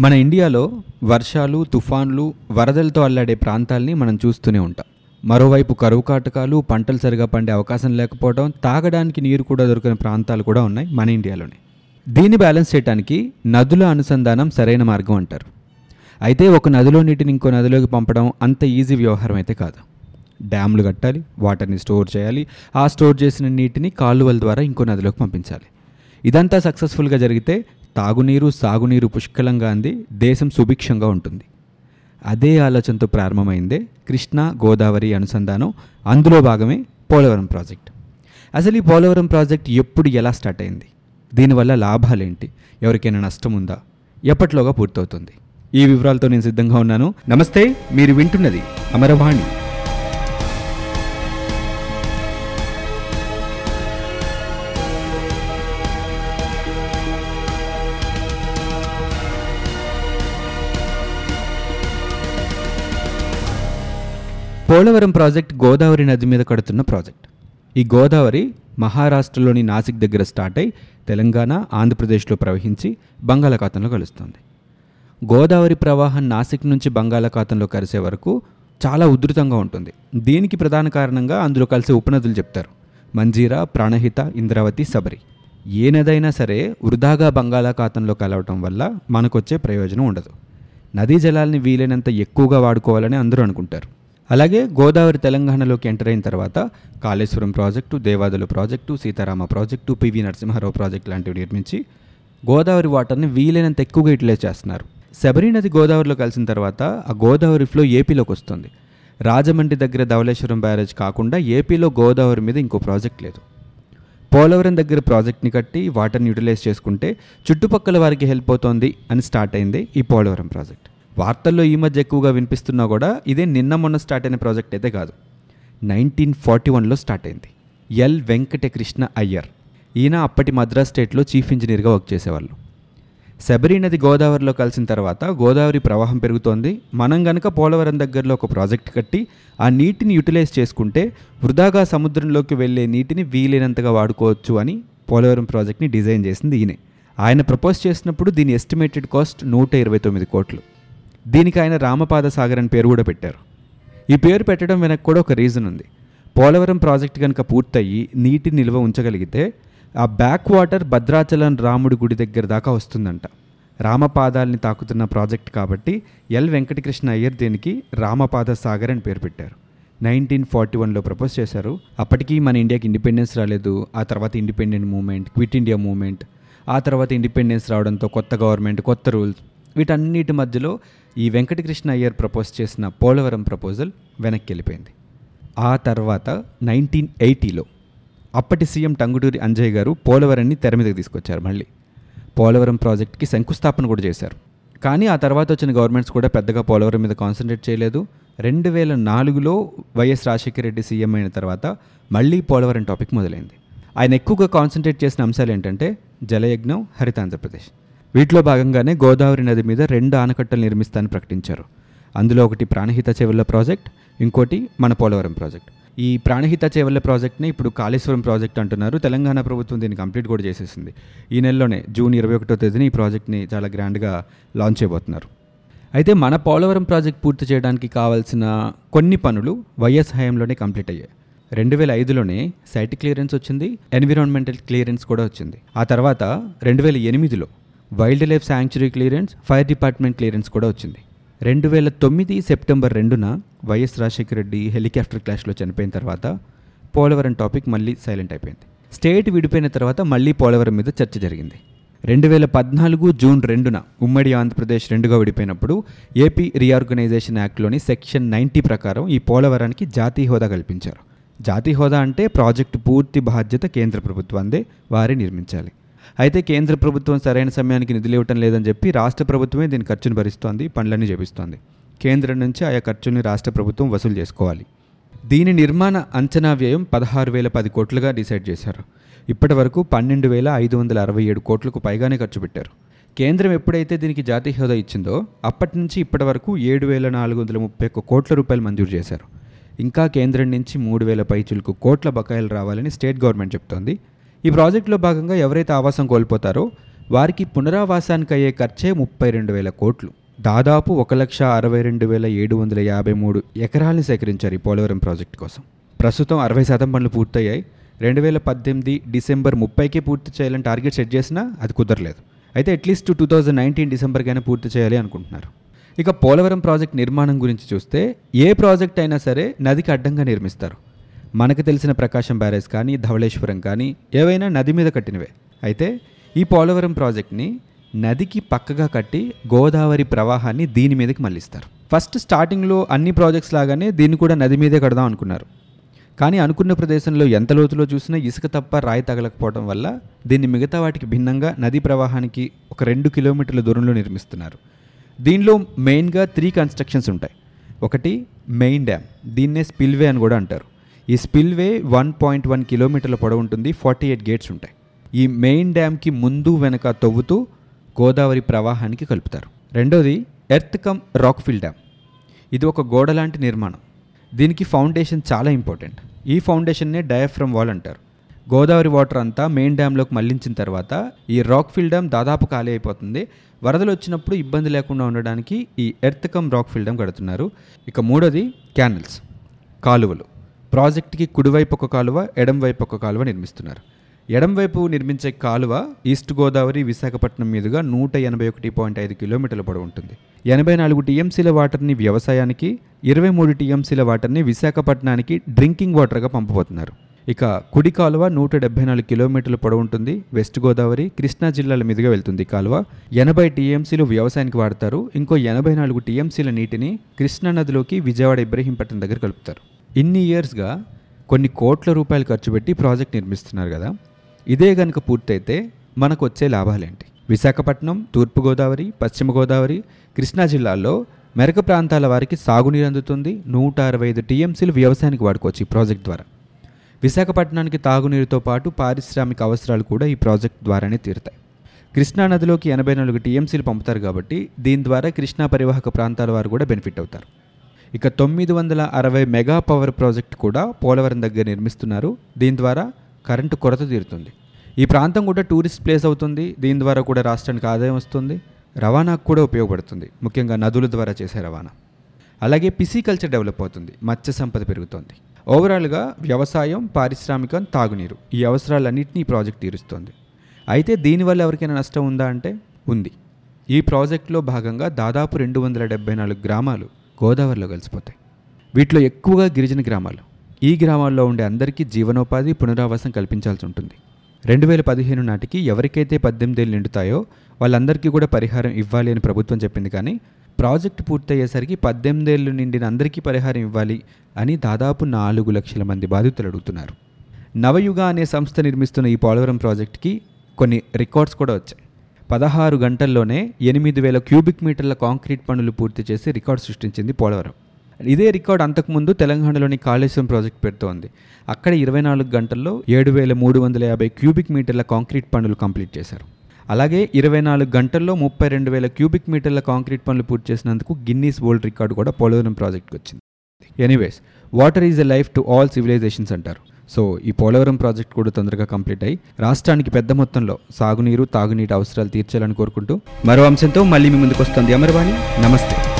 మన ఇండియాలో వర్షాలు తుఫాన్లు వరదలతో అల్లాడే ప్రాంతాల్ని మనం చూస్తూనే ఉంటాం. మరోవైపు కరువు కాటకాలు పంటలు సరిగా పండే అవకాశం లేకపోవడం తాగడానికి నీరు కూడా దొరికిన ప్రాంతాలు కూడా ఉన్నాయి మన ఇండియాలోనే. దీన్ని బ్యాలెన్స్ చేయడానికి నదుల అనుసంధానం సరైన మార్గం అంటారు. అయితే ఒక నదిలో నీటిని ఇంకో నదిలోకి పంపడం అంత ఈజీ వ్యవహారం అయితే కాదు. డ్యామ్లు కట్టాలి వాటర్ని స్టోర్ చేయాలి ఆ స్టోర్ చేసిన నీటిని కాలువల ద్వారా ఇంకో నదిలోకి పంపించాలి. ఇదంతా సక్సెస్ఫుల్గా జరిగితే తాగునీరు సాగునీరు పుష్కలంగా అంది దేశం సుభిక్షంగా ఉంటుంది. అదే ఆలోచనతో ప్రారంభమైందే కృష్ణా గోదావరి అనుసంధానం అందులో భాగమే పోలవరం ప్రాజెక్ట్. అసలు ఈ పోలవరం ప్రాజెక్ట్ ఎప్పుడు ఎలా స్టార్ట్ అయింది? దీనివల్ల లాభాలేంటి? ఎవరికైనా నష్టం ఉందా? ఎప్పట్లోగా పూర్తవుతుంది? ఈ వివరాలతో నేను సిద్ధంగా ఉన్నాను. నమస్తే మీరు వింటున్నది అమరవాణి. పోలవరం ప్రాజెక్ట్ గోదావరి నది మీద కడుతున్న ప్రాజెక్ట్. ఈ గోదావరి మహారాష్ట్రలోని నాసిక్ దగ్గర స్టార్ట్ అయి తెలంగాణ ఆంధ్రప్రదేశ్లో ప్రవహించి బంగాళాఖాతంలో కలుస్తుంది. గోదావరి ప్రవాహం నాసిక్ నుంచి బంగాళాఖాతంలో కలిసే వరకు చాలా ఉధృతంగా ఉంటుంది. దీనికి ప్రధాన కారణంగా అందులో కలిసే ఉపనదులు చెప్తారు. మంజీరా ప్రాణహిత ఇంద్రావతి సబరి. ఏ నదైనా సరే వృధాగా బంగాళాఖాతంలో కలవటం వల్ల మనకొచ్చే ప్రయోజనం ఉండదు. నదీ జలాల్ని వీలైనంత ఎక్కువగా వాడుకోవాలని అందరూ అనుకుంటారు. అలాగే గోదావరి తెలంగాణలోకి ఎంటర్ అయిన తర్వాత Kaleshwaram project Devadula project Sitarama project PV Narasimha Rao project లాంటివి నిర్మించి గోదావరి వాటర్ని వీలైనంత ఎక్కువగా యూటిలైజ్ చేస్తున్నారు. శబరి నది గోదావరిలో కలిసిన తర్వాత ఆ గోదావరి ఫ్లో ఏపీలోకి వస్తుంది. రాజమండ్రి దగ్గర ధవళేశ్వరం బ్యారేజ్ కాకుండా ఏపీలో గోదావరి మీద ఇంకో ప్రాజెక్ట్ లేదు. పోలవరం దగ్గర ప్రాజెక్ట్ని కట్టి వాటర్ని యూటిలైజ్ చేసుకుంటే చుట్టుపక్కల వారికి హెల్ప్ అవుతోంది అని స్టార్ట్ అయింది ఈ పోలవరం ప్రాజెక్ట్. వార్తల్లో ఈ మధ్య ఎక్కువగా వినిపిస్తున్నా కూడా ఇదే నిన్న మొన్న స్టార్ట్ అయిన ప్రాజెక్ట్ అయితే కాదు. నైన్టీన్ ఫార్టీ వన్లో స్టార్ట్ అయింది. ఎల్ వెంకటకృష్ణ అయ్యర్. ఈయన అప్పటి మద్రాస్ స్టేట్లో చీఫ్ ఇంజనీర్గా వర్క్ చేసేవాళ్ళు. శబరి నది గోదావరిలో కలిసిన తర్వాత గోదావరి ప్రవాహం పెరుగుతోంది. మనం గనక పోలవరం దగ్గరలో ఒక ప్రాజెక్ట్ కట్టి ఆ నీటిని యూటిలైజ్ చేసుకుంటే వృధాగా సముద్రంలోకి వెళ్ళే నీటిని వీలైనంతగా వాడుకోవచ్చు అని పోలవరం ప్రాజెక్ట్ని డిజైన్ చేసింది ఈయనే. ఆయన ప్రపోజ్ చేసినప్పుడు దీని ఎస్టిమేటెడ్ కాస్ట్ నూట ఇరవై తొమ్మిది కోట్లు. దీనికి ఆయన రామపాద సాగర్ అని పేరు కూడా పెట్టారు. ఈ పేరు పెట్టడం వెనక కూడా ఒక రీజన్ ఉంది. పోలవరం ప్రాజెక్ట్ కనుక పూర్తయి నీటి నిల్వ ఉంచగలిగితే ఆ బ్యాక్ వాటర్ భద్రాచలం రాముడి గుడి దగ్గర దాకా వస్తుందంట. రామపాదాల్ని తాకుతున్న ప్రాజెక్ట్ కాబట్టి ఎల్ వెంకటకృష్ణ అయ్యర్ దీనికి రామపాద సాగర్ అని పేరు పెట్టారు. నైన్టీన్ ఫార్టీ వన్లో ప్రపోజ్ చేశారు. అప్పటికీ మన ఇండియాకి ఇండిపెండెన్స్ రాలేదు. ఆ తర్వాత independent movement quit India movement ఆ తర్వాత ఇండిపెండెన్స్ రావడంతో కొత్త గవర్నమెంట్ కొత్త రూల్స్ వీటన్నిటి మధ్యలో ఈ వెంకటకృష్ణ అయ్యర్ ప్రపోజ్ చేసిన పోలవరం ప్రపోజల్ వెనక్కి వెళ్ళిపోయింది. ఆ తర్వాత నైన్టీన్ ఎయిటీలో అప్పటి సీఎం టంగుటూరి అంజయ్ గారు పోలవరాన్ని తెర మీదకి తీసుకొచ్చారు మళ్ళీ. పోలవరం ప్రాజెక్ట్కి శంకుస్థాపన కూడా చేశారు. కానీ ఆ తర్వాత వచ్చిన గవర్నమెంట్స్ కూడా పెద్దగా పోలవరం మీద కాన్సన్ట్రేట్ చేయలేదు. రెండు వేల నాలుగులో వైఎస్ రాజశేఖర రెడ్డి సీఎం అయిన తర్వాత మళ్ళీ పోలవరం టాపిక్ మొదలైంది. ఆయన ఎక్కువగా కాన్సన్ట్రేట్ చేసిన అంశాలు ఏంటంటే జలయజ్ఞం హరిత ఆంధ్రప్రదేశ్. వీటిలో భాగంగానే గోదావరి నది మీద రెండు ఆనకట్టలు నిర్మిస్తానని ప్రకటించారు. అందులో ఒకటి ప్రాణహిత చెవుల ప్రాజెక్ట్ ఇంకోటి మన పోలవరం ప్రాజెక్ట్. ఈ ప్రాణహిత చేవల్ల ప్రాజెక్ట్ని ఇప్పుడు కాళేశ్వరం ప్రాజెక్ట్ అంటున్నారు. తెలంగాణ ప్రభుత్వం దీన్ని కంప్లీట్ కూడా చేసేసింది. ఈ నెలలోనే జూన్ ఇరవై ఒకటో తేదీన ఈ ప్రాజెక్ట్ని చాలా గ్రాండ్గా లాంచ్ చేయబోతున్నారు. అయితే మన పోలవరం ప్రాజెక్ట్ పూర్తి చేయడానికి కావాల్సిన కొన్ని పనులు వైఎస్ హయాంలోనే కంప్లీట్ అయ్యాయి. రెండు వేల ఐదులోనే సైట్ క్లియరెన్స్ వచ్చింది ఎన్విరాన్మెంటల్ క్లియరెన్స్ కూడా వచ్చింది. ఆ తర్వాత రెండు వేల ఎనిమిదిలో wildlife sanctuary clearance fire department clearance కూడా వచ్చింది. రెండు వేల తొమ్మిది సెప్టెంబర్ రెండున Y S Rajasekhara Reddy helicopter క్లాష్లో చనిపోయిన తర్వాత పోలవరం టాపిక్ మళ్ళీ సైలెంట్ అయిపోయింది. స్టేట్ విడిపోయిన తర్వాత మళ్ళీ పోలవరం మీద చర్చ జరిగింది. రెండు వేల పద్నాలుగు జూన్ రెండున ఉమ్మడి ఆంధ్రప్రదేశ్ రెండుగా విడిపోయినప్పుడు ఏపీ రీఆర్గనైజేషన్ యాక్ట్లోని సెక్షన్ నైంటీ ప్రకారం ఈ పోలవరానికి జాతీయ హోదా కల్పించారు. జాతీయ హోదా అంటే ప్రాజెక్టు పూర్తి బాధ్యత కేంద్ర ప్రభుత్వందే వారే నిర్మించాలి. అయితే కేంద్ర ప్రభుత్వం సరైన సమయానికి నిధులు ఇవ్వటం లేదని చెప్పి రాష్ట్ర ప్రభుత్వమే దీని ఖర్చును భరిస్తోంది పనులన్నీ చేపిస్తోంది. కేంద్రం నుంచి ఆయా ఖర్చుల్ని రాష్ట్ర ప్రభుత్వం వసూలు చేసుకోవాలి. దీని నిర్మాణ అంచనా వ్యయం పదహారు వేల పది కోట్లుగా డిసైడ్ చేశారు. ఇప్పటి వరకు పన్నెండు వేల ఐదు వందల అరవై ఏడు కోట్లకు పైగానే ఖర్చు పెట్టారు. కేంద్రం ఎప్పుడైతే దీనికి జాతీయ హోదా ఇచ్చిందో అప్పటి నుంచి ఇప్పటి వరకు ఏడు వేల నాలుగు వందల ముప్పై ఒక్క కోట్ల రూపాయలు మంజూరు చేశారు. ఇంకా కేంద్రం నుంచి మూడు వేల పైచులకు కోట్ల బకాయిలు రావాలని స్టేట్ గవర్నమెంట్ చెప్తోంది. ఈ ప్రాజెక్టులో భాగంగా ఎవరైతే ఆవాసం కోల్పోతారో వారికి పునరావాసానికి అయ్యే ఖర్చే ముప్పై రెండు వేల కోట్లు. దాదాపు ఒక లక్ష అరవై రెండు వేల ఏడు వందల యాభై మూడు ఎకరాలను సేకరించారు ఈ పోలవరం ప్రాజెక్టు కోసం. ప్రస్తుతం అరవై శాతం పనులు పూర్తయ్యాయి. రెండు వేల పద్దెనిమిది డిసెంబర్ ముప్పైకే పూర్తి చేయాలని టార్గెట్ సెట్ చేసినా అది కుదరలేదు. అయితే at least two thousand nineteen డిసెంబర్కైనా పూర్తి చేయాలి అనుకుంటున్నారు. ఇక పోలవరం ప్రాజెక్ట్ నిర్మాణం గురించి చూస్తే ఏ ప్రాజెక్ట్ అయినా సరే నదికి అడ్డంగా నిర్మిస్తారు. మనకు తెలిసిన ప్రకాశం బ్యారేజ్ కానీ ధవళేశ్వరం కానీ ఏవైనా నది మీద కట్టినవే. అయితే ఈ పోలవరం ప్రాజెక్ట్ని నదికి పక్కగా కట్టి గోదావరి ప్రవాహాన్ని దీని మీదకి మళ్ళిస్తారు. ఫస్ట్ స్టార్టింగ్లో అన్ని ప్రాజెక్ట్స్ లాగానే దీన్ని కూడా నది మీదే కడదాం అనుకున్నారు. కానీ అనుకున్న ప్రదేశంలో ఎంత లోతులో చూసినా ఇసుక తప్ప రాయి తగలకపోవడం వల్ల దీన్ని మిగతా వాటికి భిన్నంగా నదీ ప్రవాహానికి ఒక రెండు కిలోమీటర్ల దూరంలో నిర్మిస్తున్నారు. దీనిలో మెయిన్గా త్రీ కన్స్ట్రక్షన్స్ ఉంటాయి. ఒకటి మెయిన్ డ్యామ్ దీన్నే స్పిల్వే అని కూడా అంటారు. ఈ స్పిల్వే వన్ పాయింట్ వన్ కిలోమీటర్ల పొడవు ఉంటుంది ఫార్టీ ఎయిట్ గేట్స్ ఉంటాయి. ఈ మెయిన్ డ్యామ్కి ముందు వెనక తవ్వుతూ గోదావరి ప్రవాహానికి కలుపుతారు. రెండోది ఎర్త్ కమ్ రాక్ఫిల్ డ్యామ్. ఇది ఒక గోడ లాంటి నిర్మాణం. దీనికి ఫౌండేషన్ చాలా ఇంపార్టెంట్. ఈ ఫౌండేషన్నే డయాఫ్రమ్ వాల్ అంటారు. గోదావరి వాటర్ అంతా మెయిన్ డ్యామ్లోకి మళ్ళించిన తర్వాత ఈ రాక్ఫిల్ డ్యామ్ దాదాపు ఖాళీ అయిపోతుంది. వరదలు వచ్చినప్పుడు ఇబ్బంది లేకుండా ఉండడానికి ఈ ఎర్త్ కమ్ రాక్ఫిల్ డ్యామ్ కడుతున్నారు. ఇక మూడోది క్యానల్స్. కాలువలు. ప్రాజెక్ట్కి కుడివైపు ఒక కాలువ ఎడంవైపు ఒక కాలువ నిర్మిస్తున్నారు. ఎడంవైపు నిర్మించే కాలువ ఈస్ట్ గోదావరి విశాఖపట్నం మీదుగా నూట ఎనభై ఒకటి పాయింట్ ఐదు కిలోమీటర్ల పొడవు ఉంటుంది. ఎనభై నాలుగు టీఎంసీల వాటర్ని వ్యవసాయానికి ఇరవై మూడు టీఎంసీల వాటర్ని విశాఖపట్నానికి డ్రింకింగ్ వాటర్గా పంపబోతున్నారు. ఇక కుడి కాలువ నూట డెబ్బై నాలుగు కిలోమీటర్ల పొడవు ఉంటుంది. వెస్ట్ గోదావరి కృష్ణా జిల్లాల మీదుగా వెళ్తుంది కాలువ. ఎనభై టీఎంసీలు వ్యవసాయానికి వాడతారు. ఇంకో ఎనభై నాలుగు టీఎంసీల నీటిని కృష్ణా నదిలోకి విజయవాడ ఇబ్రహీంపట్నం దగ్గర కలుపుతారు. ఇన్ని ఇయర్స్గా కొన్ని కోట్ల రూపాయలు ఖర్చు పెట్టి ప్రాజెక్ట్ నిర్మిస్తున్నారు కదా. ఇదే కనుక పూర్తయితే మనకు వచ్చే లాభాలేంటి? విశాఖపట్నం తూర్పుగోదావరి పశ్చిమ గోదావరి కృష్ణా జిల్లాల్లో మెరక ప్రాంతాల వారికి సాగునీరు అందుతుంది. నూట అరవై ఐదు టీఎంసీలు వ్యవసాయానికి వాడుకోవచ్చు ఈ ప్రాజెక్ట్ ద్వారా. విశాఖపట్నానికి తాగునీరుతో పాటు పారిశ్రామిక అవసరాలు కూడా ఈ ప్రాజెక్ట్ ద్వారానే తీరుతాయి. కృష్ణా నదిలోకి ఎనభై నాలుగు టీఎంసీలు పంపుతారు కాబట్టి దీని ద్వారా కృష్ణా పరివాహక ప్రాంతాల వారు కూడా బెనిఫిట్ అవుతారు. ఇక తొమ్మిది వందల అరవై మెగా పవర్ ప్రాజెక్ట్ కూడా పోలవరం దగ్గర నిర్మిస్తున్నారు. దీని ద్వారా కరెంటు కొరత తీరుతుంది. ఈ ప్రాంతం కూడా టూరిస్ట్ ప్లేస్ అవుతుంది. దీని ద్వారా కూడా రాష్ట్రానికి ఆదాయం వస్తుంది. రవాణాకు కూడా ఉపయోగపడుతుంది. ముఖ్యంగా నదుల ద్వారా చేసే రవాణా. అలాగే పిసికల్చర్ డెవలప్ అవుతుంది. మత్స్య సంపద పెరుగుతోంది. ఓవరాల్గా వ్యవసాయం పారిశ్రామికం తాగునీరు ఈ అవసరాలన్నింటినీ ఈ ప్రాజెక్ట్ తీరుస్తోంది. అయితే దీనివల్ల ఎవరికైనా నష్టం ఉందా అంటే? ఉంది. ఈ ప్రాజెక్టులో భాగంగా దాదాపు రెండు వందల డెబ్బై నాలుగు గ్రామాలు గోదావరిలో కలిసిపోతాయి. వీటిలో ఎక్కువగా గిరిజన గ్రామాలు. ఈ గ్రామాల్లో ఉండే అందరికీ జీవనోపాధి పునరావాసం కల్పించాల్సి ఉంటుంది. రెండు వేల పదిహేను నాటికి ఎవరికైతే పద్దెనిమిదేళ్ళు నిండుతాయో వాళ్ళందరికీ కూడా పరిహారం ఇవ్వాలి అని ప్రభుత్వం చెప్పింది కానీ ప్రాజెక్టు పూర్తయ్యేసరికి పద్దెనిమిదేళ్ళు నిండిన అందరికీ పరిహారం ఇవ్వాలి అని దాదాపు నాలుగు లక్షల మంది బాధితులు అడుగుతున్నారు. నవయుగ అనే సంస్థ నిర్మిస్తున్న ఈ పోలవరం ప్రాజెక్ట్కి కొన్ని రికార్డ్స్ కూడా వచ్చాయి. పదహారు గంటల్లోనే ఎనిమిది వేల క్యూబిక్ మీటర్ల కాంక్రీట్ పనులు పూర్తి చేసి రికార్డు సృష్టించింది పోలవరం. ఇదే రికార్డ్ అంతకుముందు తెలంగాణలోని కాళేశ్వరం ప్రాజెక్ట్ పెడుతోంది. అక్కడ ఇరవై నాలుగు గంటల్లో ఏడు వేల మూడు వందల యాభై క్యూబిక్ మీటర్ల కాంక్రీట్ పనులు కంప్లీట్ చేశారు. అలాగే ఇరవై నాలుగు గంటల్లో ముప్పై రెండు వేల క్యూబిక్ మీటర్ల కాంక్రీట్ పనులు పూర్తి చేసినందుకు గిన్నీస్ వరల్డ్ రికార్డు కూడా పోలవరం ప్రాజెక్ట్కి వచ్చింది. Anyways water is a life to all civilisations అంటారు. సో ఈ పోలవరం ప్రాజెక్ట్ కూడా తొందరగా కంప్లీట్ అయ్యి రాష్ట్రానికి పెద్ద మొత్తంలో సాగునీరు తాగునీటి అవసరాలు తీర్చాలని కోరుకుంటూ మరో అంశంతో మళ్ళీ మీ ముందుకు వస్తుంది అమర్వాణి. నమస్తే.